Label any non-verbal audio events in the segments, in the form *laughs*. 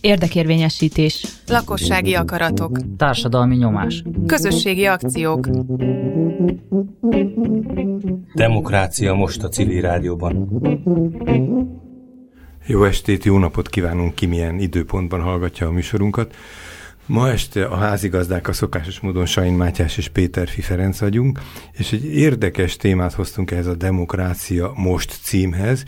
Érdekérvényesítés. Lakossági akaratok. Társadalmi nyomás. Közösségi akciók. Demokrácia most a civil rádióban. Jó estét, jó napot kívánunk ki, milyen időpontban hallgatja a műsorunkat. Ma este a házigazdák a szokásos módon Sain Mátyás és Péter Fi Ferenc vagyunk, és egy érdekes témát hoztunk ehhez a Demokrácia most címhez,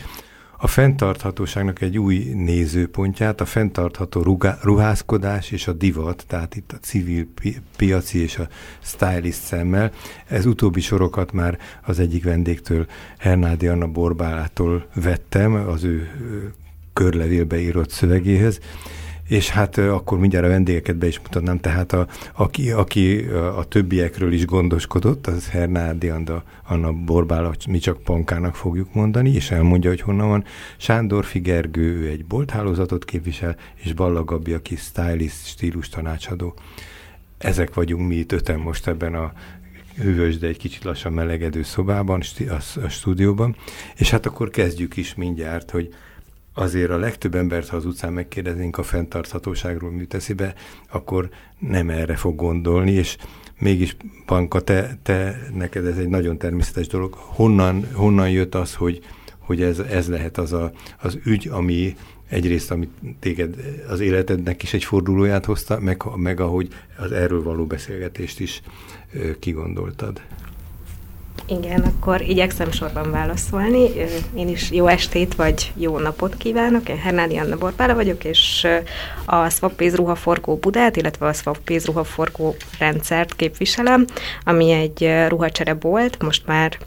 a fenntarthatóságnak egy új nézőpontját, a fenntartható ruházkodás és a divat, tehát itt a civil pi- piaci és a stylist szemmel. Ez utóbbi sorokat már az egyik vendégtől, Hernádi Anna Borbálától vettem, az ő körlevélbe írott szövegéhez, és hát akkor mindjárt a vendégeket be is mutatnám, tehát a, aki, aki a, többiekről is gondoskodott, az Hernádi Anda, Anna Borbála, mi csak Pankának fogjuk mondani, és elmondja, hogy honnan van. Sándor Figergő, ő egy bolthálózatot képvisel, és Balla Gabi, aki stylist, stílus tanácsadó. Ezek vagyunk mi itt öten most ebben a hűvös, de egy kicsit lassan melegedő szobában, a stúdióban. És hát akkor kezdjük is mindjárt, hogy azért a legtöbb embert, ha az utcán megkérdeznénk a fenntarthatóságról mi teszi be, akkor nem erre fog gondolni, és mégis, Panka, te, te, neked ez egy nagyon természetes dolog. Honnan, honnan jött az, hogy, hogy ez, ez lehet az a, az ügy, ami egyrészt, amit téged az életednek is egy fordulóját hozta, meg, meg ahogy az erről való beszélgetést is kigondoltad. Igen, akkor igyekszem sorban válaszolni. Én is jó estét vagy jó napot kívánok. Én Hernádi Anna Borbála vagyok, és a Swappace ruhaforgó Budát, illetve a Swappace ruhaforgó rendszert képviselem, ami egy ruhacsere bolt, most már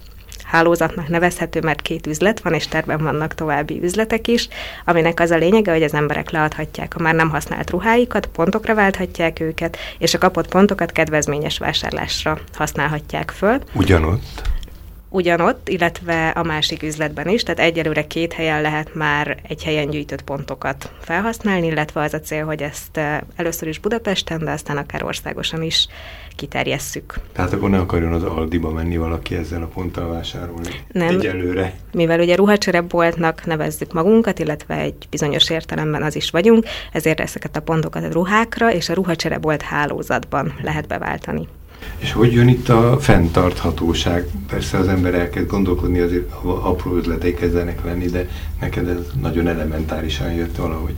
hálózatnak nevezhető, mert két üzlet van, és terben vannak további üzletek is, aminek az a lényege, hogy az emberek leadhatják a már nem használt ruháikat, pontokra válthatják őket, és a kapott pontokat kedvezményes vásárlásra használhatják föl. Ugyanott? ugyanott, illetve a másik üzletben is, tehát egyelőre két helyen lehet már egy helyen gyűjtött pontokat felhasználni, illetve az a cél, hogy ezt eh, először is Budapesten, de aztán akár országosan is kiterjesszük. Tehát akkor ne akarjon az Aldiba menni valaki ezzel a ponttal vásárolni Nem, egyelőre. Mivel ugye ruhacsereboltnak nevezzük magunkat, illetve egy bizonyos értelemben az is vagyunk, ezért ezeket a pontokat a ruhákra és a ruhacserebolt hálózatban lehet beváltani. És hogy jön itt a fenntarthatóság? Persze az ember elkezd gondolkodni, azért apró üzletei kezdenek lenni, de neked ez nagyon elementárisan jött valahogy.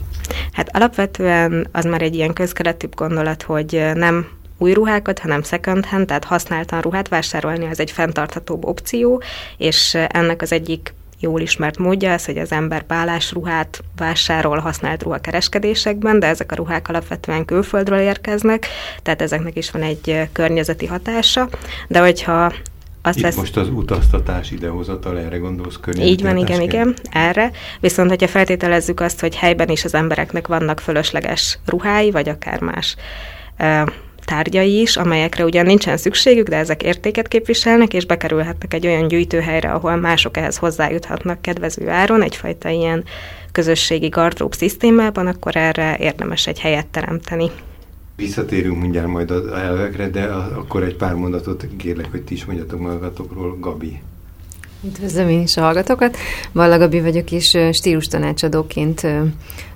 Hát alapvetően az már egy ilyen közkeletűbb gondolat, hogy nem új ruhákat, hanem second hand, tehát használtan ruhát vásárolni, az egy fenntarthatóbb opció, és ennek az egyik jól ismert módja ez, hogy az ember bálás ruhát vásárol használt ruhakereskedésekben, de ezek a ruhák alapvetően külföldről érkeznek, tehát ezeknek is van egy környezeti hatása, de hogyha azt Itt lesz... most az utaztatás idehozatal, erre gondolsz Így van, igen, igen, erre. Viszont, hogyha feltételezzük azt, hogy helyben is az embereknek vannak fölösleges ruhái, vagy akár más tárgyai is, amelyekre ugyan nincsen szükségük, de ezek értéket képviselnek, és bekerülhetnek egy olyan gyűjtőhelyre, ahol mások ehhez hozzájuthatnak kedvező áron, egyfajta ilyen közösségi gardrób szisztémában, akkor erre érdemes egy helyet teremteni. Visszatérünk mindjárt majd az elvekre, de akkor egy pár mondatot kérlek, hogy ti is mondjatok magatokról, Gabi. Üdvözlöm én is a hallgatókat. Balla Gabi vagyok, és stílus tanácsadóként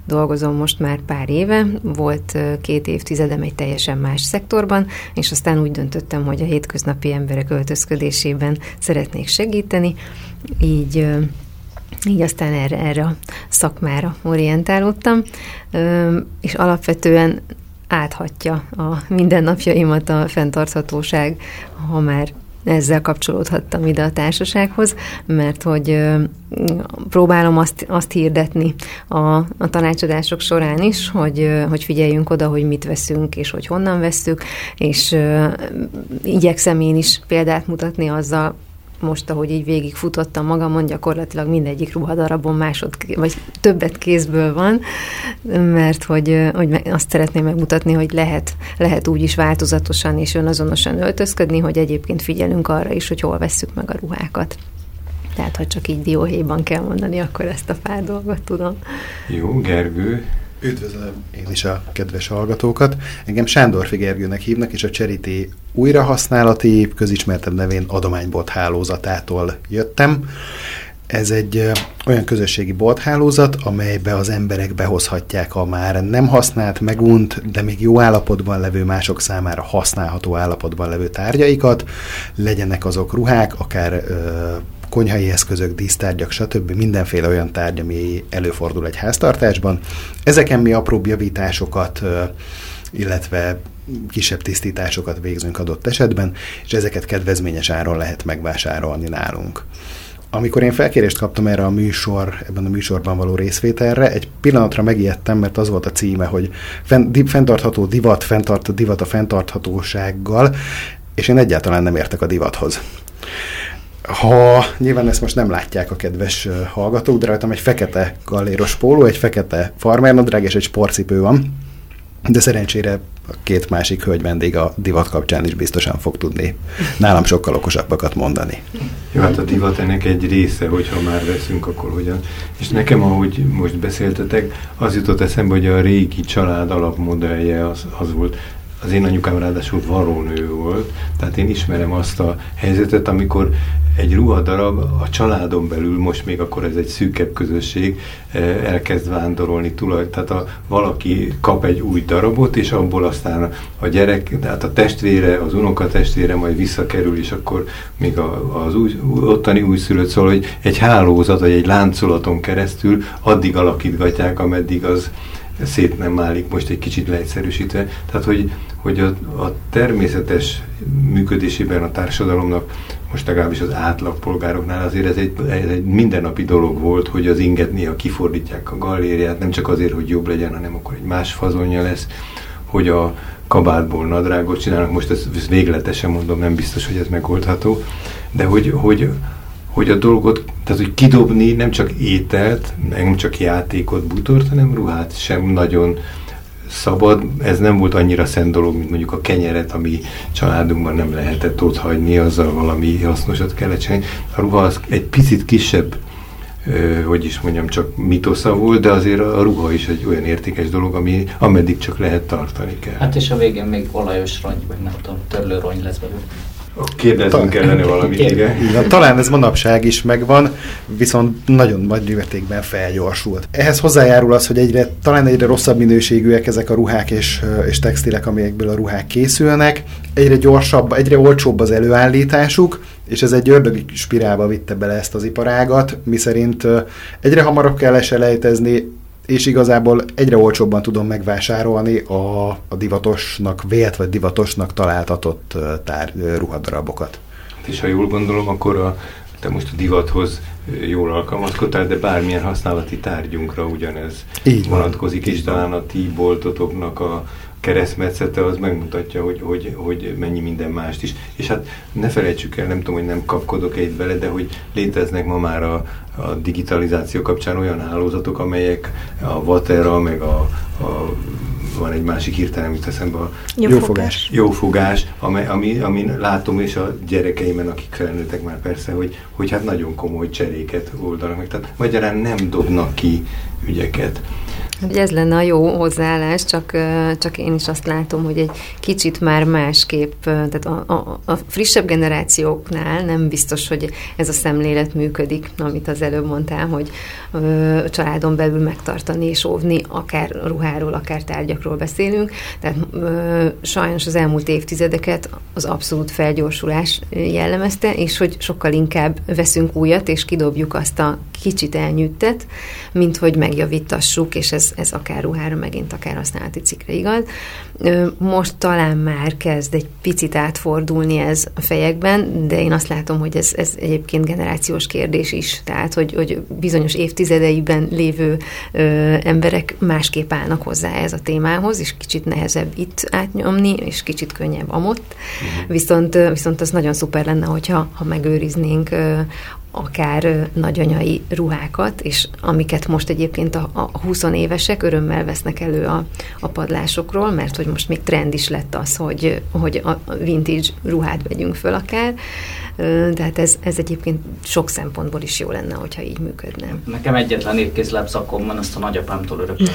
dolgozom most már pár éve. Volt két évtizedem egy teljesen más szektorban, és aztán úgy döntöttem, hogy a hétköznapi emberek öltözködésében szeretnék segíteni. Így így aztán erre, erre a szakmára orientálódtam, és alapvetően áthatja a mindennapjaimat a fenntarthatóság, ha már ezzel kapcsolódhattam ide a társasághoz, mert hogy próbálom azt, azt hirdetni a, a tanácsadások során is, hogy, hogy figyeljünk oda, hogy mit veszünk, és hogy honnan veszük, és igyekszem én is példát mutatni azzal, most, ahogy így végigfutottam magamon, gyakorlatilag mindegyik ruhadarabon másod, vagy többet kézből van, mert hogy, hogy azt szeretném megmutatni, hogy lehet, lehet úgy is változatosan és önazonosan öltözködni, hogy egyébként figyelünk arra is, hogy hol vesszük meg a ruhákat. Tehát, ha csak így dióhéjban kell mondani, akkor ezt a pár dolgot tudom. Jó, Gergő, Üdvözlöm én is a kedves hallgatókat. Engem Sándor Figergőnek hívnak, és a Charity újrahasználati közismertebb nevén adománybot hálózatától jöttem. Ez egy olyan közösségi bolthálózat, amelybe az emberek behozhatják a már nem használt, megunt, de még jó állapotban levő mások számára használható állapotban levő tárgyaikat, legyenek azok ruhák, akár ö, konyhai eszközök, dísztárgyak, stb. mindenféle olyan tárgy, ami előfordul egy háztartásban. Ezeken mi apró javításokat, illetve kisebb tisztításokat végzünk adott esetben, és ezeket kedvezményes áron lehet megvásárolni nálunk. Amikor én felkérést kaptam erre a műsor, ebben a műsorban való részvételre, egy pillanatra megijedtem, mert az volt a címe, hogy fenntartható divat, fenntart, divat a fenntarthatósággal, és én egyáltalán nem értek a divathoz. Ha nyilván ezt most nem látják a kedves hallgatók, de rajtam egy fekete galléros póló, egy fekete farmernadrág és egy sportcipő van, de szerencsére a két másik hölgy vendég a divat kapcsán is biztosan fog tudni nálam sokkal okosabbakat mondani. Jó, hát a divat ennek egy része, hogyha már veszünk, akkor hogyan. És nekem, ahogy most beszéltetek, az jutott eszembe, hogy a régi család alapmodellje az, az volt, az én anyukám ráadásul varónő volt, tehát én ismerem azt a helyzetet, amikor egy ruhadarab a családon belül, most még akkor ez egy szűkebb közösség, eh, elkezd vándorolni tulaj, tehát a, valaki kap egy új darabot, és abból aztán a gyerek, tehát a testvére, az unoka testvére majd visszakerül, és akkor még a, az új, ottani újszülött szól, hogy egy hálózat, vagy egy láncolaton keresztül addig alakítgatják, ameddig az szét nem válik, most egy kicsit leegyszerűsítve. Tehát, hogy, hogy a, a természetes működésében a társadalomnak, most legalábbis az átlagpolgároknál azért ez egy, ez egy mindennapi dolog volt, hogy az inget néha kifordítják a galériát, nem csak azért, hogy jobb legyen, hanem akkor egy más fazonja lesz, hogy a kabátból nadrágot csinálnak, most ezt, ezt végletesen mondom, nem biztos, hogy ez megoldható, de hogy, hogy hogy a dolgot, tehát hogy kidobni nem csak ételt, nem csak játékot, butort, hanem ruhát sem nagyon szabad. Ez nem volt annyira szent dolog, mint mondjuk a kenyeret, ami családunkban nem lehetett ott hagyni, azzal valami hasznosat kellett csinálni. A ruha az egy picit kisebb hogy is mondjam, csak mitosza volt, de azért a ruha is egy olyan értékes dolog, ami ameddig csak lehet tartani kell. Hát és a végén még olajos rongy, vagy nem tudom, törlőrongy lesz belőle. Kérdezzünk ellene valamit, igen. igen. Talán ez manapság is megvan, viszont nagyon nagy mértékben felgyorsult. Ehhez hozzájárul az, hogy egyre, talán egyre rosszabb minőségűek ezek a ruhák és, és textilek, amelyekből a ruhák készülnek. Egyre gyorsabb, egyre olcsóbb az előállításuk, és ez egy ördögi spirálba vitte bele ezt az iparágat, miszerint egyre hamarabb kell eselejtezni, és igazából egyre olcsóbban tudom megvásárolni a, a divatosnak vélt vagy divatosnak találtatott tár, ruhadarabokat. És ha jól gondolom, akkor a, te most a divathoz jól alkalmazkodtál, de bármilyen használati tárgyunkra ugyanez Így vonatkozik, és talán a ti boltotoknak a keresztmetszete az megmutatja, hogy, hogy, hogy mennyi minden mást is. És hát ne felejtsük el, nem tudom, hogy nem kapkodok egy vele, de hogy léteznek ma már a, a digitalizáció kapcsán olyan hálózatok, amelyek a Vatera, meg a, a van egy másik hirtelen, amit eszembe a jófogás. Jófogás, amely, ami, ami látom, és a gyerekeimen, akik felnőttek már persze, hogy, hogy hát nagyon komoly cseréket oldanak meg. Tehát magyarán nem dobnak ki ügyeket. Hát ez lenne a jó hozzáállás, csak, csak én is azt látom, hogy egy kicsit már másképp, tehát a, a, a frissebb generációknál nem biztos, hogy ez a szemlélet működik, amit az előbb mondtál, hogy a családon belül megtartani és óvni, akár ruháról, akár tárgyakról beszélünk. Tehát sajnos az elmúlt évtizedeket az abszolút felgyorsulás jellemezte, és hogy sokkal inkább veszünk újat, és kidobjuk azt a kicsit elnyűttet, mint hogy megjavítassuk, és ez, ez akár ruhára, megint akár használati cikkre igaz. Most talán már kezd egy picit átfordulni ez a fejekben, de én azt látom, hogy ez, ez egyébként generációs kérdés is, tehát hogy, hogy bizonyos évtizedeiben lévő ö, emberek másképp állnak hozzá ez a témához, és kicsit nehezebb itt átnyomni, és kicsit könnyebb amott. Uh-huh. Viszont, viszont az nagyon szuper lenne, hogyha ha megőriznénk akár nagyanyai ruhákat, és amiket most egyébként a, a 20 évesek örömmel vesznek elő a, a padlásokról, mert hogy most még trend is lett az, hogy, hogy a vintage ruhát vegyünk föl akár, tehát ez, ez egyébként sok szempontból is jó lenne, hogyha így működne. Nekem egyetlen étkézláb szakom van, azt a nagyapámtól örökön,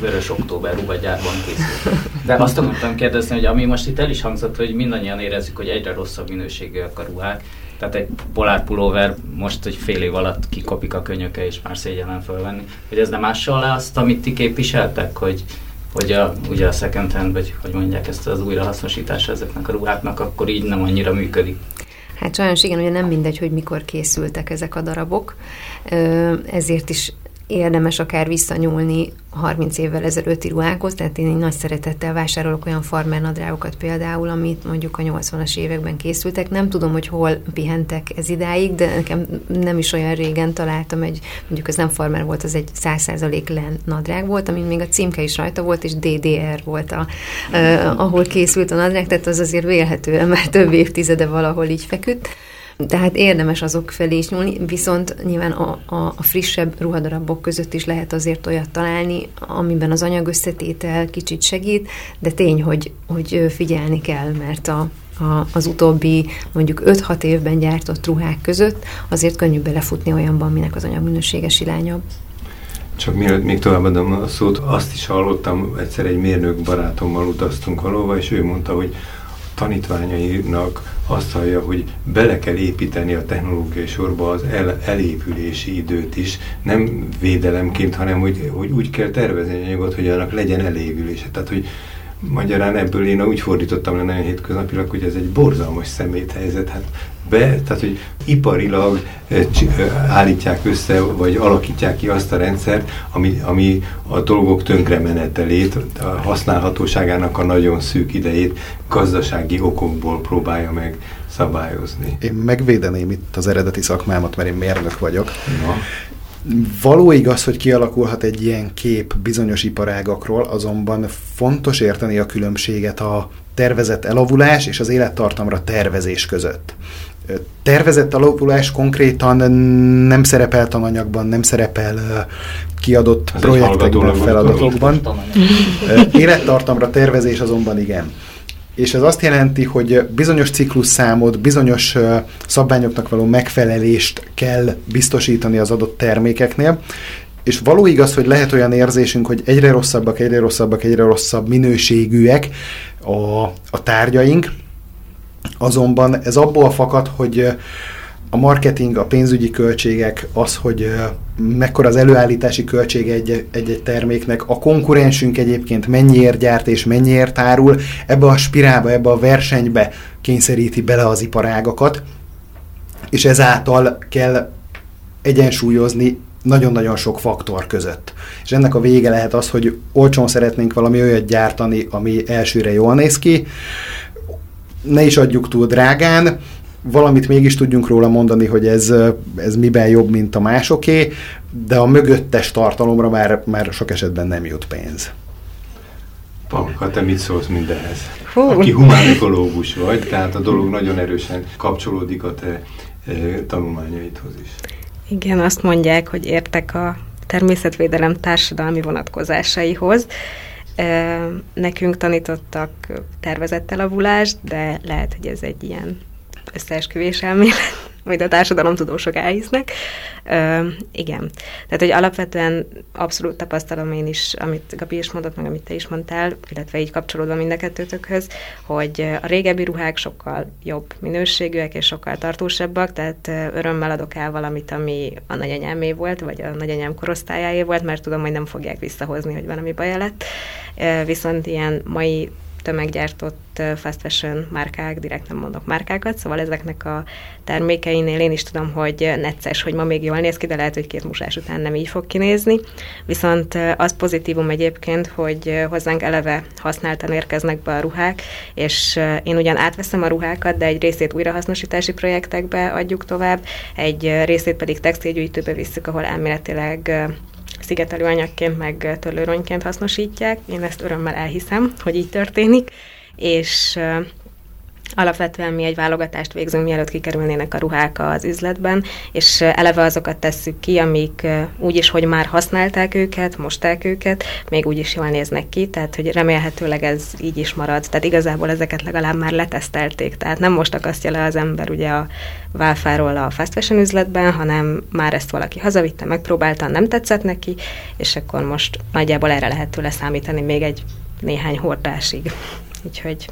vörös *laughs* október ruhagyárban készült. De azt akartam kérdezni, hogy ami most itt el is hangzott, hogy mindannyian érezzük, hogy egyre rosszabb minőségűek a ruhák, Tehát egy polárpulóver most egy fél év alatt kikopik a könyöke, és már szégyellen fölvenni. Hogy ez nem ássa le azt, amit ti képviseltek, hogy, hogy a, ugye a second hand, vagy hogy mondják ezt az újrahasznosítás ezeknek a ruháknak, akkor így nem annyira működik. Hát sajnos igen, ugye nem mindegy, hogy mikor készültek ezek a darabok, ezért is érdemes akár visszanyúlni 30 évvel ezelőtti ruhákhoz, tehát én nagy szeretettel vásárolok olyan farmer nadrágokat például, amit mondjuk a 80-as években készültek. Nem tudom, hogy hol pihentek ez idáig, de nekem nem is olyan régen találtam egy, mondjuk az nem farmer volt, az egy 100% len nadrág volt, amin még a címke is rajta volt, és DDR volt, a, uh, ahol készült a nadrág, tehát az azért vélhetően már több évtizede valahol így feküdt. Tehát érdemes azok felé is nyúlni, viszont nyilván a, a, a frissebb ruhadarabok között is lehet azért olyat találni, amiben az anyagösszetétel kicsit segít, de tény, hogy, hogy figyelni kell, mert a, a, az utóbbi mondjuk 5-6 évben gyártott ruhák között azért könnyű belefutni olyanban, minek az anyagminősége silányabb. Csak mielőtt még továbbadom a szót, azt is hallottam, egyszer egy mérnök barátommal utaztunk valóva, és ő mondta, hogy tanítványainak azt hallja, hogy bele kell építeni a technológiai sorba az el, elépülési időt is, nem védelemként, hanem hogy, hogy úgy kell tervezni a anyagot, hogy annak legyen elévülése. Tehát, hogy magyarán ebből én úgy fordítottam le nagyon hétköznapilag, hogy ez egy borzalmas szeméthelyzet. Hát be, tehát hogy iparilag állítják össze, vagy alakítják ki azt a rendszert, ami, ami a dolgok tönkremenetelét, a használhatóságának a nagyon szűk idejét gazdasági okokból próbálja meg szabályozni. Én megvédeném itt az eredeti szakmámat, mert én mérnök vagyok. Na. Való igaz, hogy kialakulhat egy ilyen kép bizonyos iparágakról, azonban fontos érteni a különbséget a tervezett elavulás és az élettartamra tervezés között. Tervezett elavulás konkrétan nem szerepel tananyagban, nem szerepel kiadott Ez projektekben, feladatokban. Élettartamra tervezés azonban igen és ez azt jelenti, hogy bizonyos ciklusszámot, bizonyos szabványoknak való megfelelést kell biztosítani az adott termékeknél, és való igaz, hogy lehet olyan érzésünk, hogy egyre rosszabbak, egyre rosszabbak, egyre rosszabb minőségűek a, a tárgyaink, azonban ez abból fakad, hogy a marketing, a pénzügyi költségek, az, hogy mekkora az előállítási költsége egy-egy terméknek, a konkurensünk egyébként mennyiért gyárt és mennyiért árul, ebbe a spirálba, ebbe a versenybe kényszeríti bele az iparágakat, és ezáltal kell egyensúlyozni nagyon-nagyon sok faktor között. És ennek a vége lehet az, hogy olcsón szeretnénk valami olyat gyártani, ami elsőre jól néz ki, ne is adjuk túl drágán, valamit mégis tudjunk róla mondani, hogy ez, ez miben jobb, mint a másoké, de a mögöttes tartalomra már, már sok esetben nem jut pénz. Panka, te mit szólsz mindenhez? Hú. Aki humanikológus vagy, tehát a dolog nagyon erősen kapcsolódik a te e, tanulmányaidhoz is. Igen, azt mondják, hogy értek a természetvédelem társadalmi vonatkozásaihoz. Nekünk tanítottak tervezett elavulást, de lehet, hogy ez egy ilyen összeesküvés elmélet, majd a társadalomtudósok elhisznek. Ö, igen. Tehát, hogy alapvetően abszolút tapasztalom én is, amit Gabi is mondott, meg amit te is mondtál, illetve így kapcsolódva mind a kettőtökhöz, hogy a régebbi ruhák sokkal jobb minőségűek és sokkal tartósabbak, tehát örömmel adok el valamit, ami a nagyanyámé volt, vagy a nagyanyám korosztályáé volt, mert tudom, hogy nem fogják visszahozni, hogy valami baj lett. Viszont ilyen mai tömeggyártott fast fashion márkák, direkt nem mondok márkákat, szóval ezeknek a termékeinél én is tudom, hogy necces, hogy ma még jól néz ki, de lehet, hogy két musás után nem így fog kinézni. Viszont az pozitívum egyébként, hogy hozzánk eleve használtan érkeznek be a ruhák, és én ugyan átveszem a ruhákat, de egy részét újrahasznosítási projektekbe adjuk tovább, egy részét pedig textilgyűjtőbe visszük, ahol elméletileg szigetelőanyagként, meg törlőronyként hasznosítják. Én ezt örömmel elhiszem, hogy így történik, és Alapvetően mi egy válogatást végzünk, mielőtt kikerülnének a ruhák az üzletben, és eleve azokat tesszük ki, amik úgyis, hogy már használták őket, mosták őket, még úgy is jól néznek ki, tehát hogy remélhetőleg ez így is marad. Tehát igazából ezeket legalább már letesztelték, tehát nem most akasztja le az ember ugye a válfáról a fast fashion üzletben, hanem már ezt valaki hazavitte, megpróbálta, nem tetszett neki, és akkor most nagyjából erre lehet tőle még egy néhány hordásig. Úgyhogy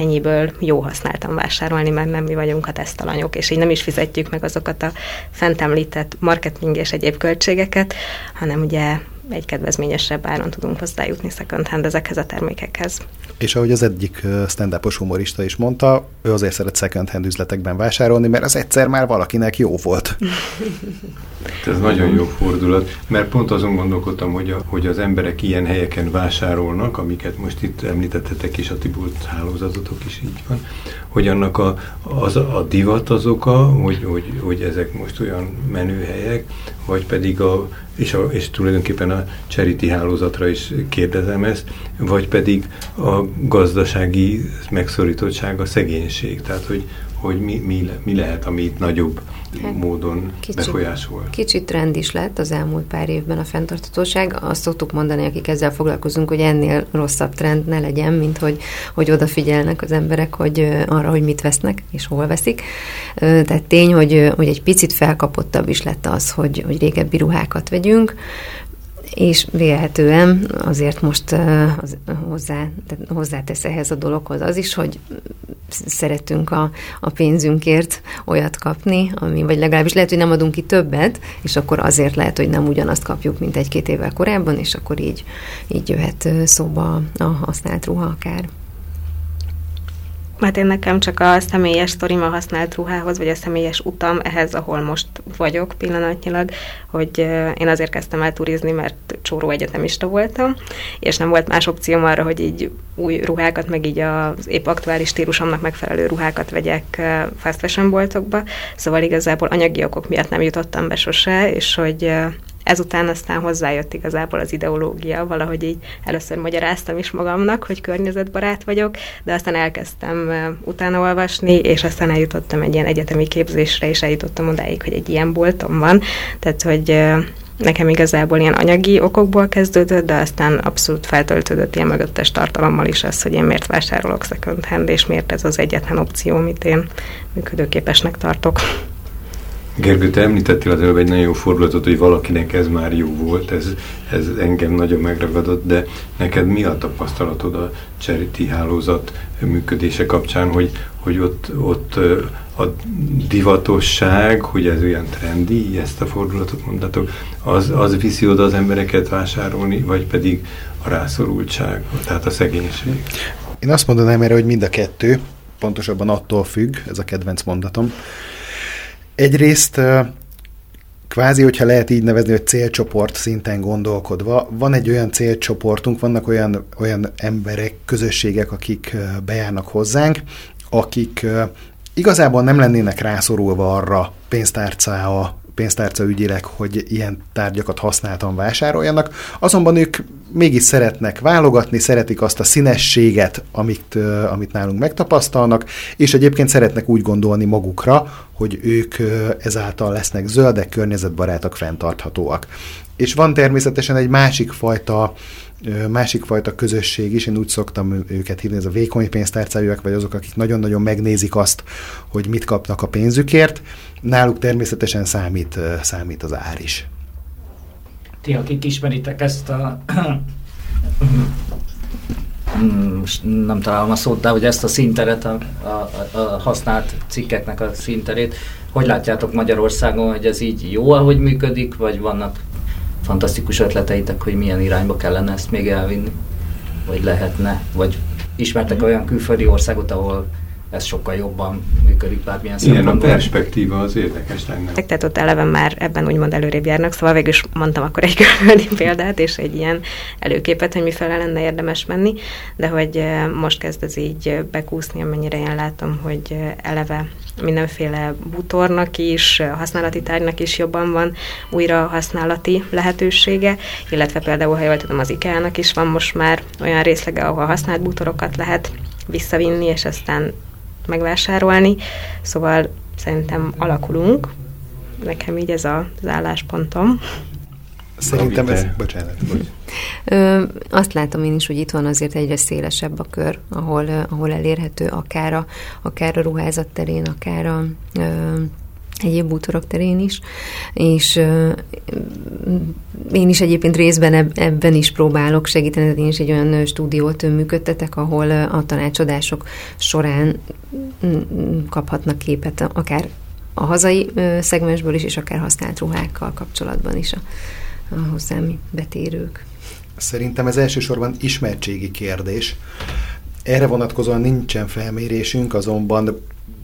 ennyiből jó használtan vásárolni, mert nem mi vagyunk a tesztalanyok, és így nem is fizetjük meg azokat a fent említett marketing és egyéb költségeket, hanem ugye egy kedvezményesebb áron tudunk hozzájutni second hand ezekhez a termékekhez. És ahogy az egyik stand humorista is mondta, ő azért szeret second hand üzletekben vásárolni, mert az egyszer már valakinek jó volt. *laughs* Ez nagyon jó fordulat, mert pont azon gondolkodtam, hogy, a, hogy az emberek ilyen helyeken vásárolnak, amiket most itt említettetek is, a Tibult hálózatotok is így van, hogy annak a, az, a divat az oka, hogy, hogy, hogy ezek most olyan menőhelyek, vagy pedig a, és, a, és tulajdonképpen a charity hálózatra is kérdezem ezt, vagy pedig a gazdasági megszorítottság, a szegénység, tehát hogy, hogy mi, mi, mi lehet, ami itt nagyobb hát, módon kicsit, befolyásol. Kicsit trend is lett az elmúlt pár évben a fenntartatóság. Azt szoktuk mondani, akik ezzel foglalkozunk, hogy ennél rosszabb trend ne legyen, mint hogy, hogy odafigyelnek az emberek hogy arra, hogy mit vesznek és hol veszik. Tehát tény, hogy, hogy egy picit felkapottabb is lett az, hogy, hogy régebbi ruhákat vegyünk és vélhetően azért most hozzá, hozzátesz ehhez a dologhoz az is, hogy szeretünk a, a pénzünkért olyat kapni, ami, vagy legalábbis lehet, hogy nem adunk ki többet, és akkor azért lehet, hogy nem ugyanazt kapjuk, mint egy-két évvel korábban, és akkor így, így jöhet szóba a használt ruha akár. Hát én nekem csak a személyes sztorim a használt ruhához, vagy a személyes utam ehhez, ahol most vagyok pillanatnyilag, hogy én azért kezdtem el turizni, mert csóró egyetemista voltam, és nem volt más opcióm arra, hogy így új ruhákat, meg így az épp aktuális stílusomnak megfelelő ruhákat vegyek fast fashion boltokba, szóval igazából anyagi okok miatt nem jutottam be sose, és hogy ezután aztán hozzájött igazából az ideológia, valahogy így először magyaráztam is magamnak, hogy környezetbarát vagyok, de aztán elkezdtem utána olvasni, és aztán eljutottam egy ilyen egyetemi képzésre, és eljutottam odáig, hogy egy ilyen boltom van, tehát hogy nekem igazából ilyen anyagi okokból kezdődött, de aztán abszolút feltöltődött ilyen mögöttes tartalommal is az, hogy én miért vásárolok second hand, és miért ez az egyetlen opció, amit én működőképesnek tartok. Gergő, te említettél az előbb egy nagyon jó fordulatot, hogy valakinek ez már jó volt, ez, ez engem nagyon megragadott, de neked mi a tapasztalatod a charity hálózat működése kapcsán, hogy, hogy ott, ott a divatosság, hogy ez olyan trendi, ezt a fordulatot mondatok, az, az viszi oda az embereket vásárolni, vagy pedig a rászorultság, tehát a szegénység? Én azt mondanám erre, hogy mind a kettő, pontosabban attól függ, ez a kedvenc mondatom, Egyrészt kvázi, hogyha lehet így nevezni, hogy célcsoport szinten gondolkodva, van egy olyan célcsoportunk, vannak olyan, olyan emberek, közösségek, akik bejárnak hozzánk, akik igazából nem lennének rászorulva arra pénztárcára, pénztárca ügyileg, hogy ilyen tárgyakat használtan vásároljanak, azonban ők mégis szeretnek válogatni, szeretik azt a színességet, amit, amit nálunk megtapasztalnak, és egyébként szeretnek úgy gondolni magukra, hogy ők ezáltal lesznek zöldek, környezetbarátok, fenntarthatóak. És van természetesen egy másik fajta másik fajta közösség is, én úgy szoktam őket hívni, ez a vékony pénztárcájúak, vagy azok, akik nagyon-nagyon megnézik azt, hogy mit kapnak a pénzükért. Náluk természetesen számít, számít az ár is. Ti, akik ismeritek ezt a nem találom a szót, de hogy ezt a szinteret, a, a, a használt cikkeknek a szinterét, hogy látjátok Magyarországon, hogy ez így jó, ahogy működik, vagy vannak fantasztikus ötleteitek, hogy milyen irányba kellene ezt még elvinni? Vagy lehetne? Vagy ismertek olyan külföldi országot, ahol ez sokkal jobban működik bármilyen Igen, a perspektíva az érdekes lenne. Tehát ott eleve már ebben úgymond előrébb járnak, szóval végül is mondtam akkor egy *laughs* külföldi példát, és egy ilyen előképet, hogy mifele lenne érdemes menni, de hogy eh, most kezd ez így bekúszni, amennyire én látom, hogy eh, eleve mindenféle bútornak is, használati tárgynak is jobban van újra használati lehetősége, illetve például, ha jól tudom, az IKEA-nak is van most már olyan részlege, ahol használt bútorokat lehet visszavinni, és aztán megvásárolni. Szóval szerintem alakulunk. Nekem így ez az álláspontom. Szerintem ez... Bocsánat. Ö, azt látom én is, hogy itt van azért egyre szélesebb a kör, ahol, ahol elérhető akár a, akár a ruházat terén, akár a ö, egyéb bútorok terén is, és én is egyébként részben ebben is próbálok segíteni, én is egy olyan stúdiót működtetek, ahol a tanácsadások során kaphatnak képet akár a hazai szegmensből is, és akár használt ruhákkal kapcsolatban is a, a hozzám betérők. Szerintem ez elsősorban ismertségi kérdés. Erre vonatkozóan nincsen felmérésünk, azonban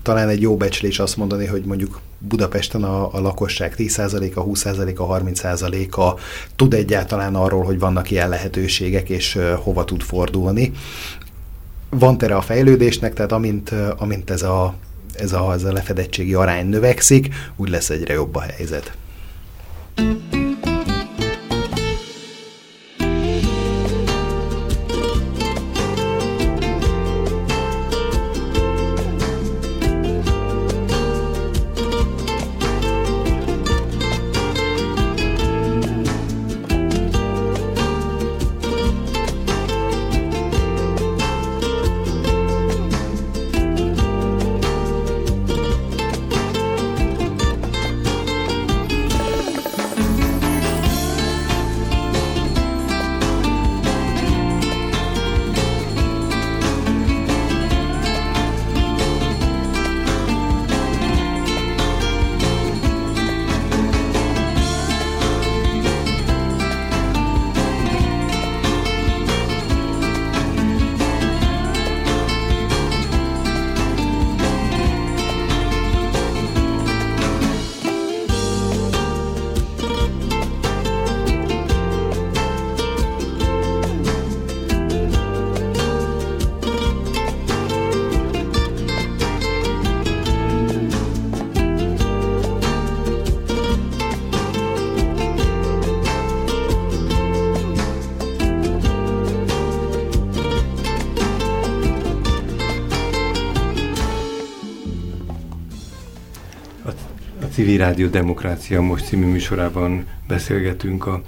talán egy jó becslés azt mondani, hogy mondjuk Budapesten a, a lakosság 10%-a, 20%-a, 30%-a tud egyáltalán arról, hogy vannak ilyen lehetőségek, és uh, hova tud fordulni. Van tere a fejlődésnek, tehát amint, amint ez, a, ez, a, ez a lefedettségi arány növekszik, úgy lesz egyre jobb a helyzet. thank you Civil Rádió Demokrácia Most című műsorában beszélgetünk a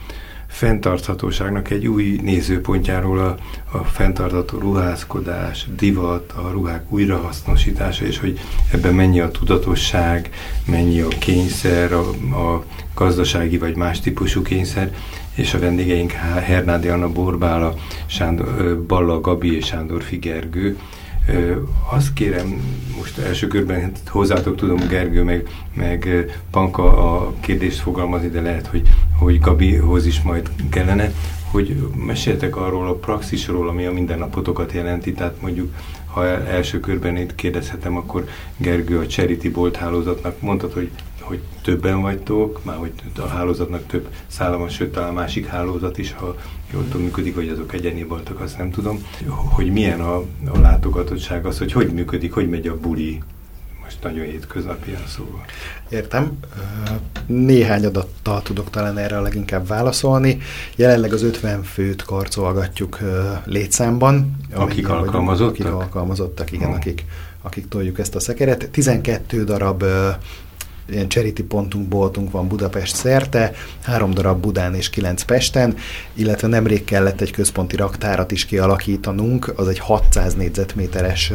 fenntarthatóságnak egy új nézőpontjáról a, a fenntartható ruházkodás, divat, a ruhák újrahasznosítása, és hogy ebben mennyi a tudatosság, mennyi a kényszer, a, a gazdasági vagy más típusú kényszer, és a vendégeink Hernádi Anna Borbála, Sándor, Balla Gabi és Sándor Figergő, azt kérem, most első körben hozzátok tudom Gergő, meg, meg Panka a kérdést fogalmazni, de lehet, hogy, hogy Gabihoz is majd kellene, hogy meséltek arról a praxisról, ami a mindennapotokat jelenti, tehát mondjuk ha első körben itt kérdezhetem, akkor Gergő a Charity Bolt hálózatnak mondtad, hogy hogy többen vagytok, már hogy a hálózatnak több szállama, sőt talán másik hálózat is, ha jól tudom működik, vagy azok egyeni voltak, azt nem tudom, hogy milyen a, a látogatottság, az, hogy hogy működik, hogy megy a buli, most nagyon hétköznapian szóval. Értem. Néhány adattal tudok talán erre a leginkább válaszolni. Jelenleg az 50 főt karcolgatjuk létszámban. Akik alkalmazottak? Akik alkalmazottak, igen, oh. akik, akik toljuk ezt a szekeret. 12 darab ilyen charity pontunk, boltunk van Budapest szerte, három darab Budán és kilenc Pesten, illetve nemrég kellett egy központi raktárat is kialakítanunk, az egy 600 négyzetméteres